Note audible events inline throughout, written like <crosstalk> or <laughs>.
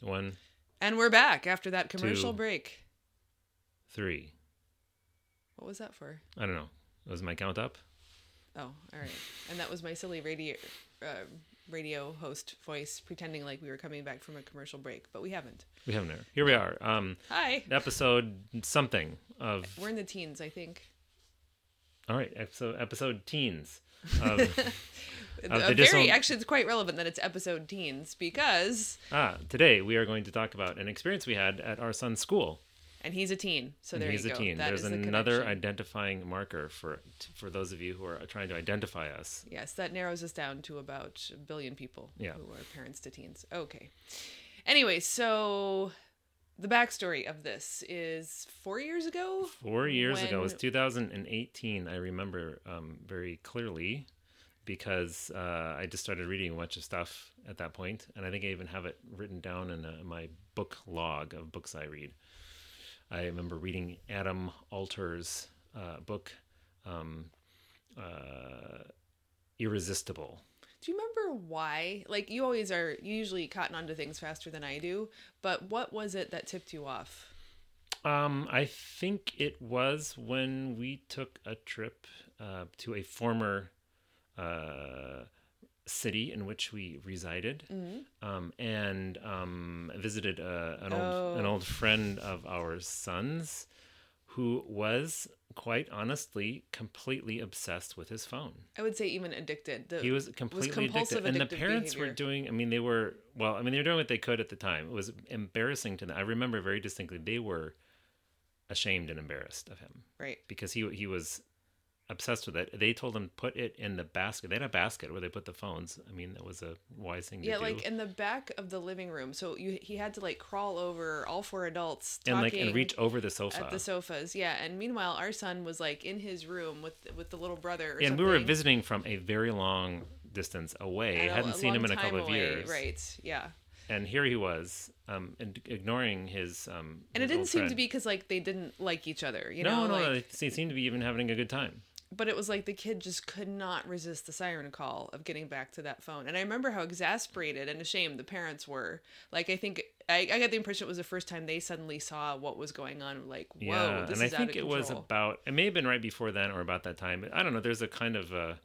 One, And we're back after that commercial Two. break. three. What was that for? I don't know. Was my count up? Oh, all right. And that was my silly radio uh, radio host voice pretending like we were coming back from a commercial break, but we haven't. We haven't. There. Here we are. Um, Hi. episode something of. We're in the teens, I think. All right. Episode episode teens. <laughs> Of, Uh, the very actually it's quite relevant that it's episode teens because ah, today we are going to talk about an experience we had at our son's school. and he's a teen. So there He's you a go. teen. That There's is the another connection. identifying marker for for those of you who are trying to identify us. Yes, that narrows us down to about a billion people Yeah. who are parents to teens. Okay. Anyway, so the backstory of this is four years ago. Four years ago, it was 2018. I remember um, very clearly because uh, I just started reading a bunch of stuff at that point, and I think I even have it written down in uh my book log of books I read. I remember reading Adam Alter's uh, book, um, uh, Irresistible. Do you remember why? Like you always are you usually cotton onto things faster than I do, but what was it that tipped you off? Um, I think it was when we took a trip uh, to a former uh, city in which we resided, um, and um, visited uh, an old an Oh. old friend of our son's, who was quite honestly completely obsessed with his phone. I would say even addicted. The, He was completely compulsive addicted, and the parents were doing. I mean, they were well. I mean, they were doing what they could at the time. It was embarrassing to them. I remember very distinctly. They were ashamed and embarrassed of him right. because he he was obsessed with it. They told him put it in the basket. They had a basket where they put the phones. I mean, that was a wise thing to Yeah, like in the back of the living room. So you he had to like crawl over all four adults and like and reach over the sofa. at the sofas. Yeah, and meanwhile our son was like in his room with with the little brother. And something. we were visiting from a very long distance away. A- hadn't seen him in a couple of years. Right. Yeah. And here he was, um, and ignoring his. Um, And it didn't seem to be because like they didn't like each other, you know? no, know. no, like, they seemed to be even having a good time. But it was like the kid just could not resist the siren call of getting back to that phone. And I remember how exasperated and ashamed the parents were. Like I think I, I got the impression it was the first time they suddenly saw what was going on. Like, whoa, yeah, this and I is think out it of was about. It may have been right before then or about that time. But I don't know. There's a kind of a,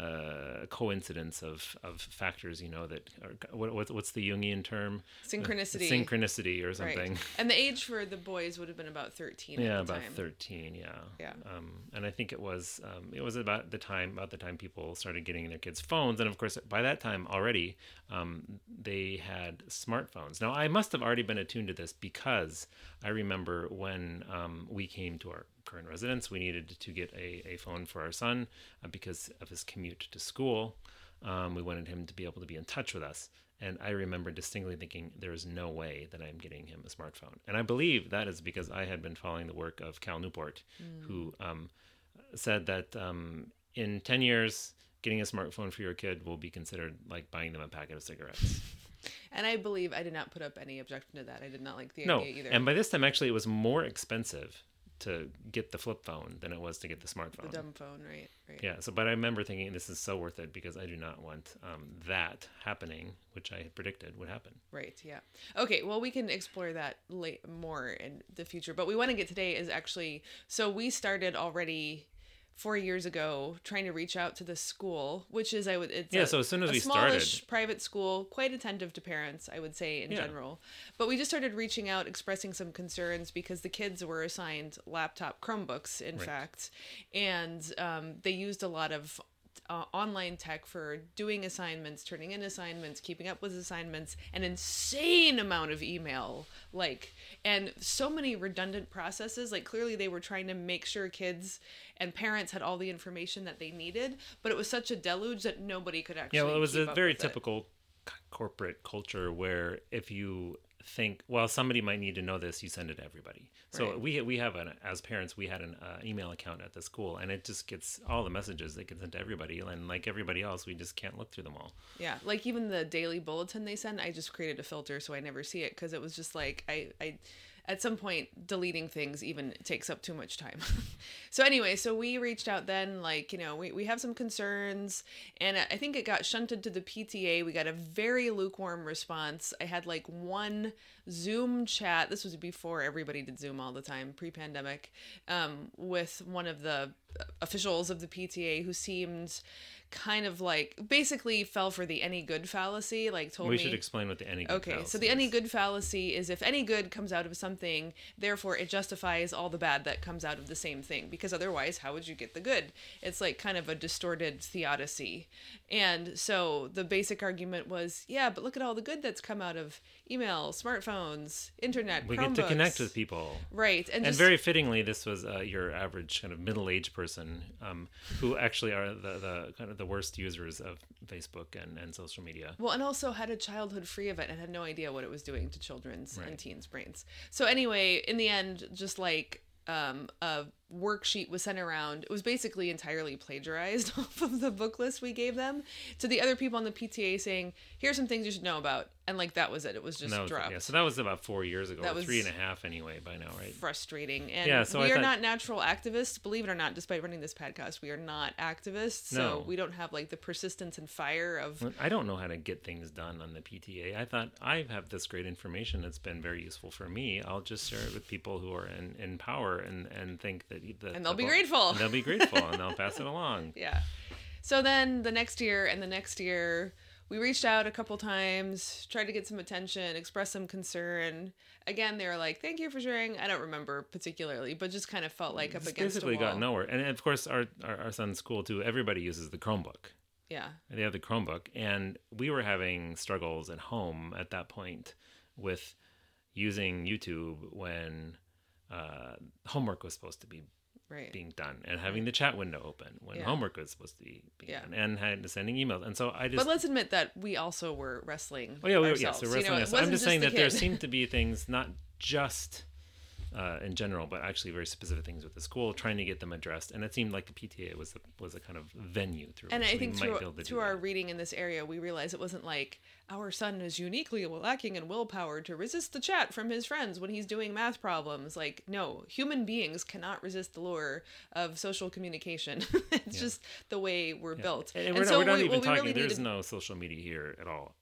uh coincidence of of factors. You know that are, what, what's what's the Jungian term? synchronicity. Synchronicity or Right. something. And the age for the boys would have been about thirteen. Yeah, at the about time. thirteen. Yeah. Yeah. Um, and I think it was um, it was about the time about the time people started getting their kids phones, and of course by that time already um, they had smartphones. Now I must have already been attuned to this because I remember when um, we came to our current residence, we needed to get a, a phone for our son uh, because of his commute to school. Um, we wanted him to be able to be in touch with us. And I remember distinctly thinking, there is no way that I'm getting him a smartphone. And I believe that is because I had been following the work of Cal Newport, who um, said that um, in 10 years, getting a smartphone for your kid will be considered like buying them a packet of cigarettes. <laughs> And I believe I did not put up any objection to that. I did not like the no. idea either. And by this time, actually, it was more expensive to get the flip phone than it was to get the smartphone. the dumb phone, right? Right. Yeah. So, but I remember thinking this is so worth it because I do not want um, that happening, which I had predicted would happen. Right. Yeah. Okay. Well, we can explore that late more in the future. But we want to get today is actually so we started already four years ago trying to reach out to the school, which is I would it's Yeah, a- so as soon as a we smallish started- private school, quite attentive to parents, I would say in Yeah. general. But we just started reaching out, expressing some concerns because the kids were assigned laptop Chromebooks, in Right. fact, and um, they used a lot of uh, online tech for doing assignments, turning in assignments, keeping up with assignments, an insane amount of email, like, and so many redundant processes. Like, clearly, they were trying to make sure kids and parents had all the information that they needed, but it was such a deluge that nobody could actually. Yeah, well, it was a very with it. typical corporate culture where if you think, well, somebody might need to know this, you send it to everybody. So Right. we we have an as parents, we had an uh, email account at the school, and it just gets all the messages that get sent to everybody, and like everybody else, we just can't look through them all. Yeah, like even the daily bulletin they send, I just created a filter so I never see it because it was just like I I at some point deleting things even takes up too much time. <laughs> So anyway so we reached out then like you know we, we have some concerns and i think it got shunted to the pta we got a very lukewarm response. I had like one zoom chat. This was before everybody did zoom all the time pre-pandemic um, with one of the officials of the pta who seemed kind of like basically fell for the any good fallacy like told we me should explain what the any good Okay, so the any good fallacy is if any good comes out of something, therefore it justifies all the bad that comes out of the same thing. Because otherwise, how would you get the good? It's like kind of a distorted theodicy. And so the basic argument was, yeah, but look at all the good that's come out of email, smartphones, internet, we Chromebooks. get to connect with people Right, and, and just, very fittingly this was uh, your average kind of middle-aged person um, who actually are the, the kind of the worst users of facebook and, and social media Well, and also had a childhood free of it and had no idea what it was doing to children's Right. and teens' brains. So anyway, in the end, just like um, a worksheet was sent around. It was basically entirely plagiarized <laughs> off of the book list we gave them to the other people on the PTA saying, "Here's some things you should know about," and like that was it. It was just was, dropped. yeah so that was about four years ago That was- three and a half anyway by now right Frustrating, and Yeah, so we I are thought- not natural activists. Believe it or not, despite running this podcast, we are not activists. So No. we don't have like the persistence and fire of I don't know how to get things done on the PTA. I thought I have this great information that's been very useful for me. I'll just share it with people who are in, in power and, and think that And they'll the be grateful. <laughs> they'll be grateful and they'll pass it along. <laughs> Yeah. So then the next year and the next year, we reached out a couple times, tried to get some attention, express some concern. Again, they were like, "Thank you for sharing." I don't remember particularly, but just kind of felt like up It's against basically a wall. got nowhere. And of course, our, our our son's school too. Everybody uses the Chromebook. Yeah. They have the Chromebook, and we were having struggles at home at that point with using YouTube when uh, homework was supposed to be Right. being done and having the chat window open when Yeah. homework was supposed to be being Yeah. done and had sending emails. And so I just But let's admit that we also were wrestling. oh yeah, we, ourselves. yeah, so You know, wrestling. it yes. I'm wasn't just saying the that there seemed to be things not just uh, in general, but actually very specific things with the school, trying to get them addressed. And it seemed like the PTA was a, was a kind of venue through and I we think through, be able to do through our that. reading in this area, we realized it wasn't like our son is uniquely lacking in willpower to resist the chat from his friends when he's doing math problems. Like, no, human beings cannot resist the lure of social communication. <laughs> it's just the way we're built. And, And, we're, not, so we're not we- even talking. really There's needed- no social media here at all.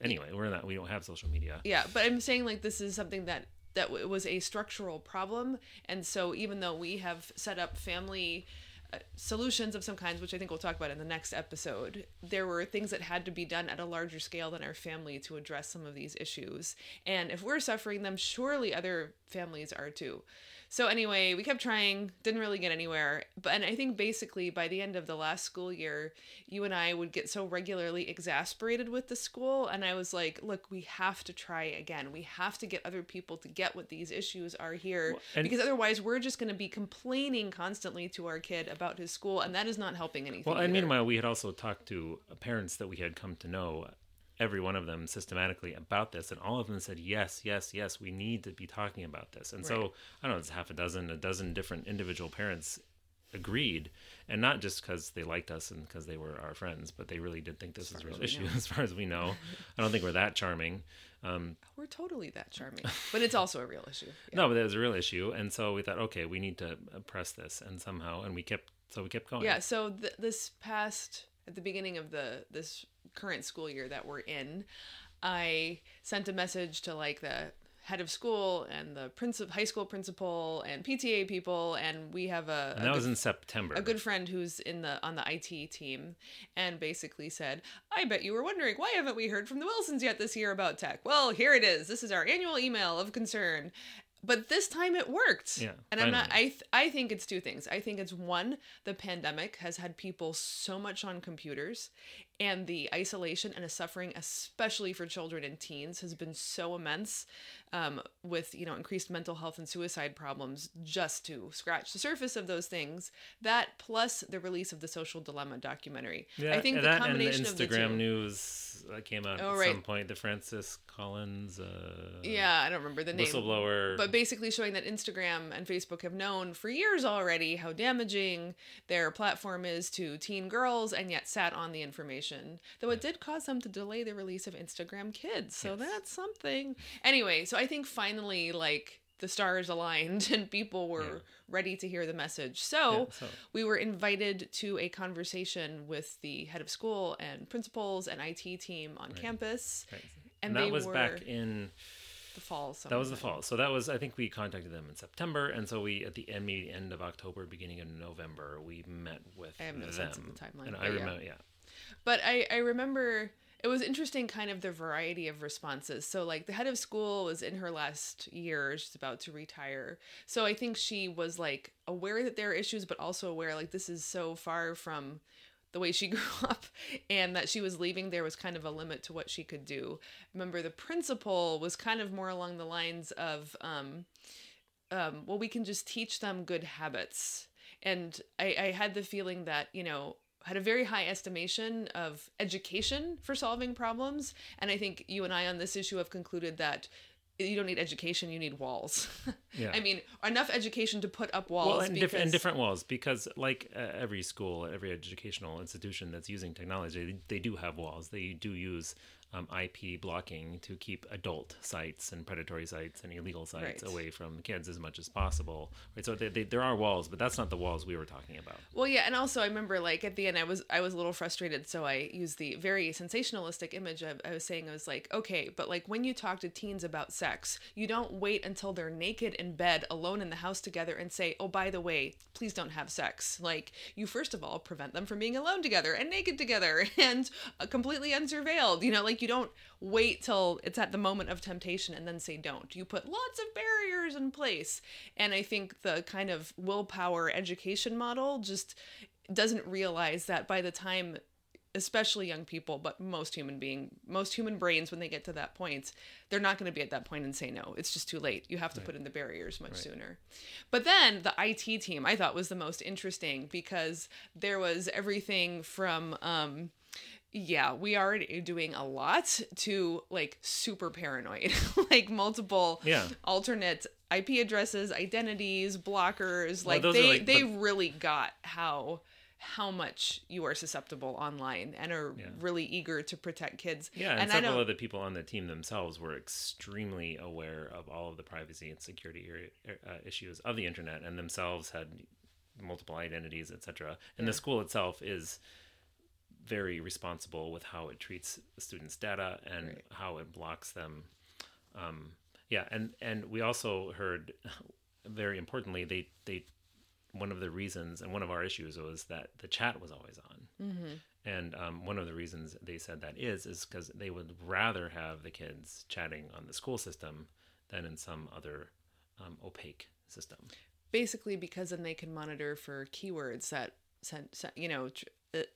Anyway, we're not. We don't have social media. Yeah, but I'm saying like this is something that that w- was a structural problem, and so even though we have set up family uh, solutions of some kinds, which I think we'll talk about in the next episode, there were things that had to be done at a larger scale than our family to address some of these issues. And if we're suffering them, surely other families are too. So anyway, we kept trying, didn't really get anywhere. But and I think basically by the end of the last school year, you and I would get so regularly exasperated with the school and I was like, look, we have to try again. We have to get other people to get what these issues are here and- because otherwise we're just going to be complaining constantly to our kid about his school and that is not helping anything. Well, and either. meanwhile, we had also talked to parents that we had come to know, every one of them systematically about this, and all of them said, yes, yes, yes, we need to be talking about this. And Right. so, I don't know, it's half a dozen, a dozen different individual parents agreed, and not just because they liked us and because they were our friends, but they really did think this was a real issue, know. <laughs> as far as we know. I don't think we're that charming. Um, we're totally that charming. But it's also a real issue. <laughs> Yeah. No, but it was a real issue, and so we thought, okay, we need to press this, and somehow, and we kept, so we kept going. Yeah, so th- this past at the beginning of the this current school year that we're in, I sent a message to like the head of school and the principal, high school principal and PTA people, and we have a, and a that good was in September. a good friend who's in the on the IT team and basically said, "I bet you were wondering why haven't we heard from the Wilsons yet this year about tech? Well, here it is. This is our annual email of concern." But this time it worked. Yeah, And I'm not I th- I think it's two things. I think it's one, the pandemic has had people so much on computers and the isolation and the suffering especially for children and teens has been so immense um, with you know increased mental health and suicide problems just to scratch the surface of those things that plus the release of the social dilemma documentary Yeah, i think the combination the of the Instagram news that came out Oh, at right. some point. The Francis Collins, uh, yeah i don't remember the name whistleblower. but basically showing that Instagram and Facebook have known for years already how damaging their platform is to teen girls and yet sat on the information. Though it did cause them to delay the release of Instagram Kids. So that's something. Anyway, so I think finally like the stars aligned <laughs> and people were Yeah. ready to hear the message. So, Yeah, so- we were invited to a conversation with the head of school and principals and IT team on campus. Right. And And, that they was back in The fall. So that was the fall. So that was I think we contacted them in September, and so we at the end, maybe end of October, beginning of November, we met with I have no them. sense of the timeline, and I yeah. remember, yeah. But I, I remember it was interesting kind of the variety of responses. So like the head of school was in her last year, she's about to retire. So I think she was like aware that there are issues, but also aware like this is so far from the way she <laughs> grew up and that she was leaving there was kind of a limit to what she could do. Remember the principal was kind of more along the lines of um um, well, we can just teach them good habits. And I, I had the feeling that, you know, had a very high estimation of education for solving problems. And I think you and I on this issue have concluded that you don't need education, you need walls. <laughs> Yeah. I mean, enough education to put up walls. Well, and, diff- and different walls because, like uh, every school, every educational institution that's using technology, they, they do have walls. They do use um, IP blocking to keep adult sites and predatory sites and illegal sites Right. away from kids as much as possible. Right. So they, they, there are walls, but that's not the walls we were talking about. Well, yeah, and also I remember like at the end I was I was a little frustrated, so I used the very sensationalistic image. of I was saying I was like, okay, but like when you talk to teens about sex, you don't wait until they're naked in bed, alone in the house together, and say, oh, by the way, please don't have sex. Like you first of all prevent them from being alone together and naked together <laughs> and uh, completely unsurveilled. You know, like you don't wait till it's at the moment of temptation and then say don't. You put lots of barriers in place, and I think the kind of willpower education model just doesn't realize that by the time especially young people but most human being most human brains when they get to that point they're not going to be at that point and say no. It's just too late. You have to put in the barriers much sooner. But then the IT team I thought was the most interesting because there was everything from um yeah, we are doing a lot to like super paranoid, <laughs> like multiple Yeah. alternate IP addresses, identities, blockers. Like are, they like, they the- really got how how much you are susceptible online and are Yeah. really eager to protect kids. Yeah, and, and several of the people on the team themselves were extremely aware of all of the privacy and security area, uh, issues of the internet, and themselves had multiple identities, etc. And the school itself is very responsible with how it treats students' data and Right. how it blocks them. Um, yeah, and and we also heard, very importantly, they they one of the reasons and one of our issues was that the chat was always on. Mm-hmm. And um, one of the reasons they said that is is because they would rather have the kids chatting on the school system than in some other um, opaque system. basically because then they can monitor for keywords that sent, you know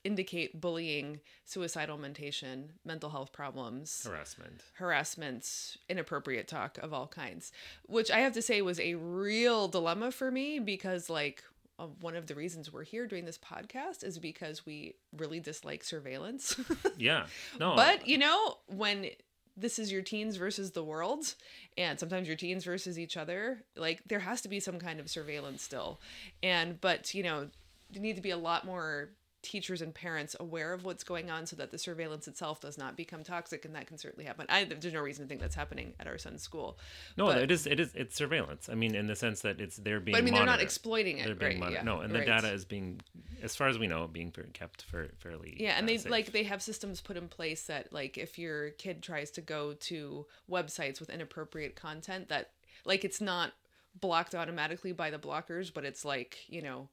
indicate bullying, suicidal mentation, mental health problems. Harassment. harassment, inappropriate talk of all kinds, which I have to say was a real dilemma for me because, like, uh, one of the reasons we're here doing this podcast is because we really dislike surveillance. <laughs> Yeah. No. but, you know, when this is your teens versus the world, and sometimes your teens versus each other, like, there has to be some kind of surveillance still. And, but, you know, there need to be a lot more teachers and parents aware of what's going on so that the surveillance itself does not become toxic and that can certainly happen i there's no reason to think that's happening at our son's school no, but- it is. It is. It's surveillance. I mean, in the sense that it's they're being. but i mean they're not exploiting it They're being right monitored. yeah, no, and the right. data is being, as far as we know, being kept for, fairly. yeah and uh, they safe. like they have systems put in place that like if your kid tries to go to websites with inappropriate content that like it's not blocked automatically by the blockers but it's like you know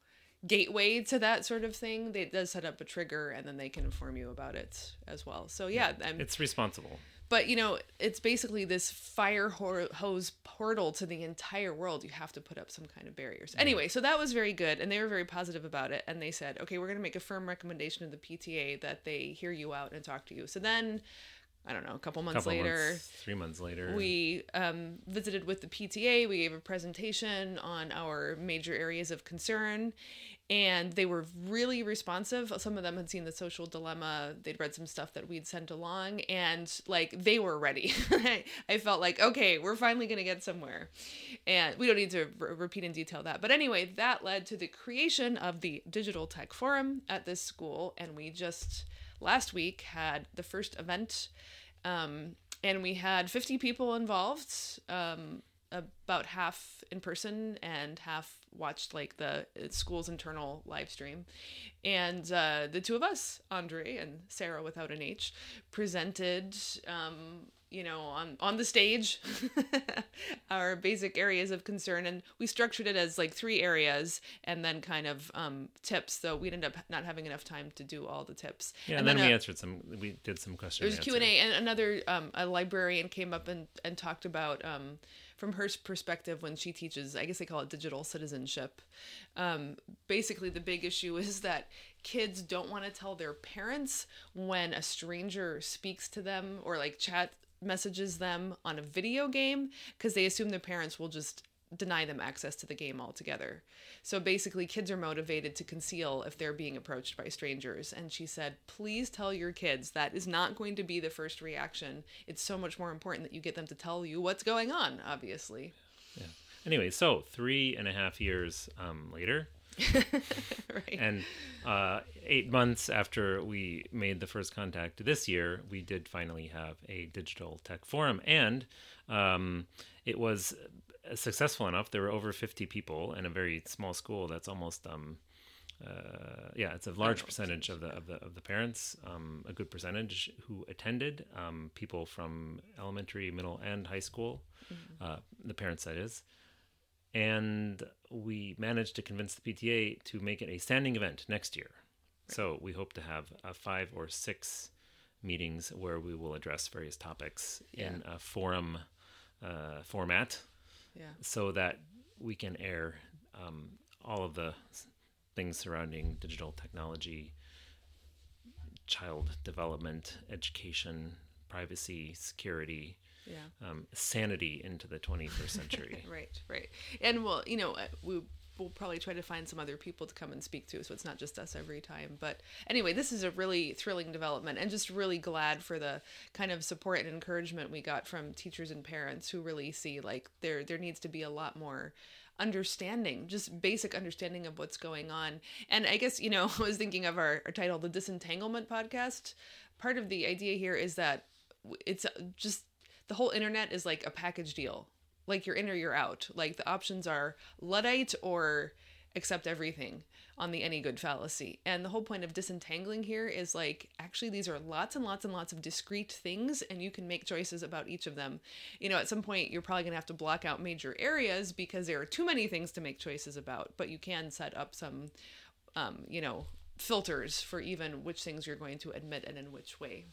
gateway to that sort of thing they it does set up a trigger and then they can inform you about it as well. So yeah, I'm, It's responsible. but you know it's basically this fire hose portal to the entire world. You have to put up some kind of barriers. Anyway so that was very good and they were very positive about it and they said okay we're going to make a firm recommendation to the pta that they hear you out and talk to you. So then i don't know a couple months couple later months, three months later. we um, visited with the PTA. We gave a presentation on our major areas of concern, and they were really responsive. Some of them had seen the social dilemma. They'd read some stuff that we'd sent along, and like they were ready. <laughs> I felt like, okay, we're finally going to get somewhere. And we don't need to re- repeat in detail that. But anyway, that led to the creation of the Digital Tech Forum at this school, and we just last week had the first event um, and we had 50 people involved um, about half in person and half watched like the uh, school's internal live stream. And uh, the two of us, Andre and Sarah without an H, presented um, you know on on the stage <laughs> our basic areas of concern. And we structured it as like three areas and then kind of um, tips so we'd end up not having enough time to do all the tips. Yeah and, and then, then, we uh, answered some we did some questions There was q&a and another um, a librarian came up and, and talked about um, from her perspective when she teaches i guess they call it digital citizenship um, basically the big issue <laughs> is that kids don't want to tell their parents when a stranger speaks to them or like chat messages them on a video game because they assume their parents will just deny them access to the game altogether. So basically, kids are motivated to conceal if they're being approached by strangers. And she said, please tell your kids that is not going to be the first reaction. It's so much more important that you get them to tell you what's going on, obviously. Yeah. Anyway, so three and a half years um, later, <laughs> right. And uh, eight months after we made the first contact this year, we did finally have a digital tech forum, and um, it was successful enough. There were over 50 people in a very small school. That's almost. Um, uh, yeah, it's a large percentage of the of the of the parents, um, a good percentage who attended. Um, people from elementary, middle, and high school. Mm-hmm. Uh, the parents, that is, and we managed to convince the PTA to make it a standing event next year. Right. So we hope to have uh, five or six meetings where we will address various topics yeah. in a forum uh, format, yeah. so that we can air um, all of the things surrounding digital technology, child development, education, privacy, security, yeah. um, sanity into the 21st century. <laughs> right, right. And well, you know, uh, we we'll probably try to find some other people to come and speak to so it's not just us every time. But anyway this is a really thrilling development and just really glad for the kind of support and encouragement we got from teachers and parents who really see like there there needs to be a lot more understanding just basic understanding of what's going on. And i guess you know <laughs> i was thinking of our, our title the disentanglement podcast. Part of the idea here is that it's uh, just the whole internet is like a package deal. Like you're in or you're out. Like the options are Luddite or accept everything on the any good fallacy. And the whole point of disentangling here is like actually these are lots and lots and lots of discrete things and you can make choices about each of them. You know, at some point you're probably going to have to block out major areas because there are too many things to make choices about, but you can set up some um, you know, filters for even which things you're going to admit and in which way.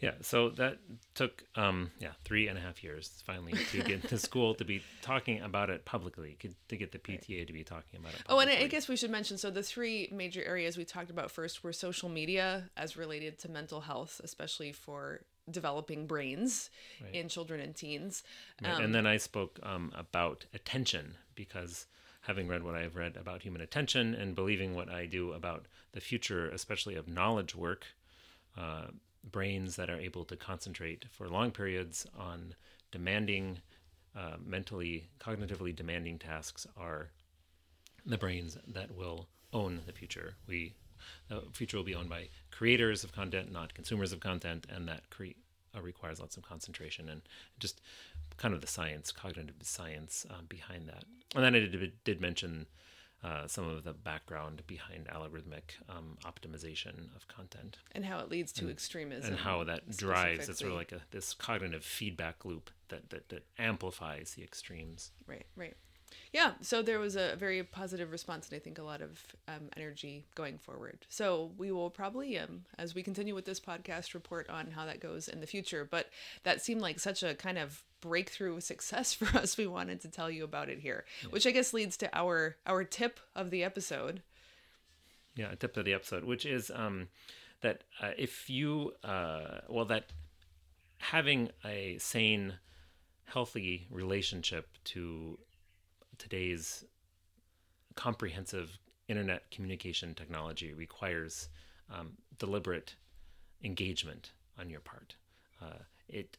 Yeah, so that took um, yeah three and a half years finally to <laughs> get the school to be talking about it publicly, to get the PTA to be talking about it. Publicly. Oh, and I guess we should mention so the three major areas we talked about first were social media as related to mental health, especially for developing brains right. in children and teens. Right. Um, and then I spoke um, about attention because having read what I've read about human attention and believing what I do about the future, especially of knowledge work. Uh, brains that are able to concentrate for long periods on demanding, uh, mentally, cognitively demanding tasks are the brains that will own the future. We the future will be owned by creators of content, not consumers of content, and that cre- uh, requires lots of concentration and just kind of the science, cognitive science um, behind that. And then I did, did mention uh, some of the background behind algorithmic um, optimization of content. And how it leads to and, extremism and how that drives it's sort of like a, this cognitive feedback loop that, that that amplifies the extremes. Right right yeah so there was a very positive response and i think a lot of um, energy going forward. So we will probably um, as we continue with this podcast report on how that goes in the future but that seemed like such a kind of breakthrough <laughs> success for us. We wanted to tell you about it here yeah. which i guess leads to our our tip of the episode. Yeah a tip of the episode which is um that uh, if you uh well that having a sane healthy relationship to today's comprehensive internet communication technology requires um, deliberate engagement on your part uh, it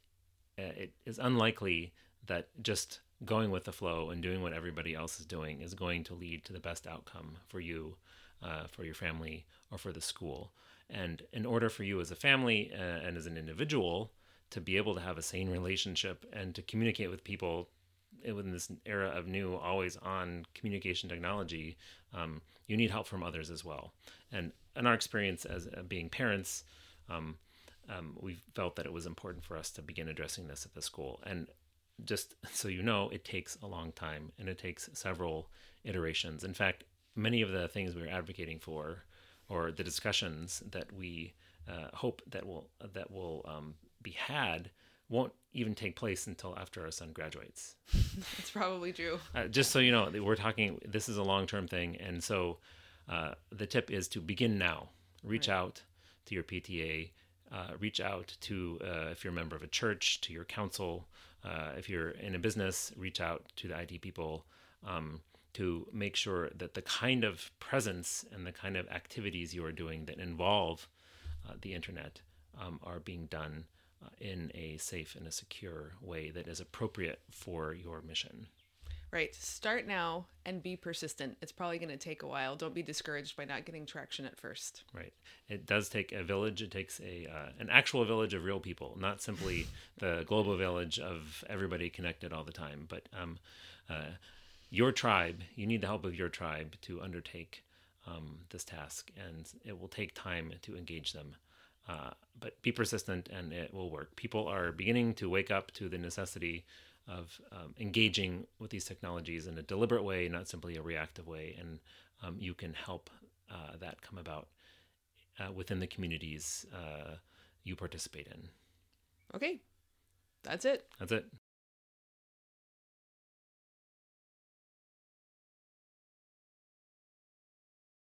uh, it is unlikely that just going with the flow and doing what everybody else is doing is going to lead to the best outcome for you, uh, for your family, or for the school. And in order for you as a family uh, and as an individual to be able to have a sane relationship and to communicate with people in this era of new, always on communication technology, um, you need help from others as well. And in our experience as uh, being parents, um, um, we felt that it was important for us to begin addressing this at the school. And just so you know, it takes a long time and it takes several iterations. In fact, many of the things we are advocating for, or the discussions that we uh, hope that will that will um, be had, won't even take place until after our son graduates. <laughs> It's probably true. Uh, just so you know, we're talking. This is a long term thing, and so uh, the tip is to begin now. Reach right. out to your PTA. Uh, reach out to uh, if you're a member of a church, to your council. Uh, if you're in a business, reach out to the IT people um, to make sure that the kind of presence and the kind of activities you are doing that involve uh, the internet um, are being done in a safe and a secure way that is appropriate for your mission. Right. Start now and be persistent. It's probably going to take a while. Don't be discouraged by not getting traction at first. Right. It does take a village. It takes a uh, an actual village of real people, not simply <laughs> the global village of everybody connected all the time, but um, uh, your tribe. You need the help of your tribe to undertake um, this task, and it will take time to engage them. Uh, but be persistent, and it will work. People are beginning to wake up to the necessity of um, engaging with these technologies in a deliberate way, not simply a reactive way. And um, you can help uh, that come about uh, within the communities uh, you participate in. Okay, that's it. That's it.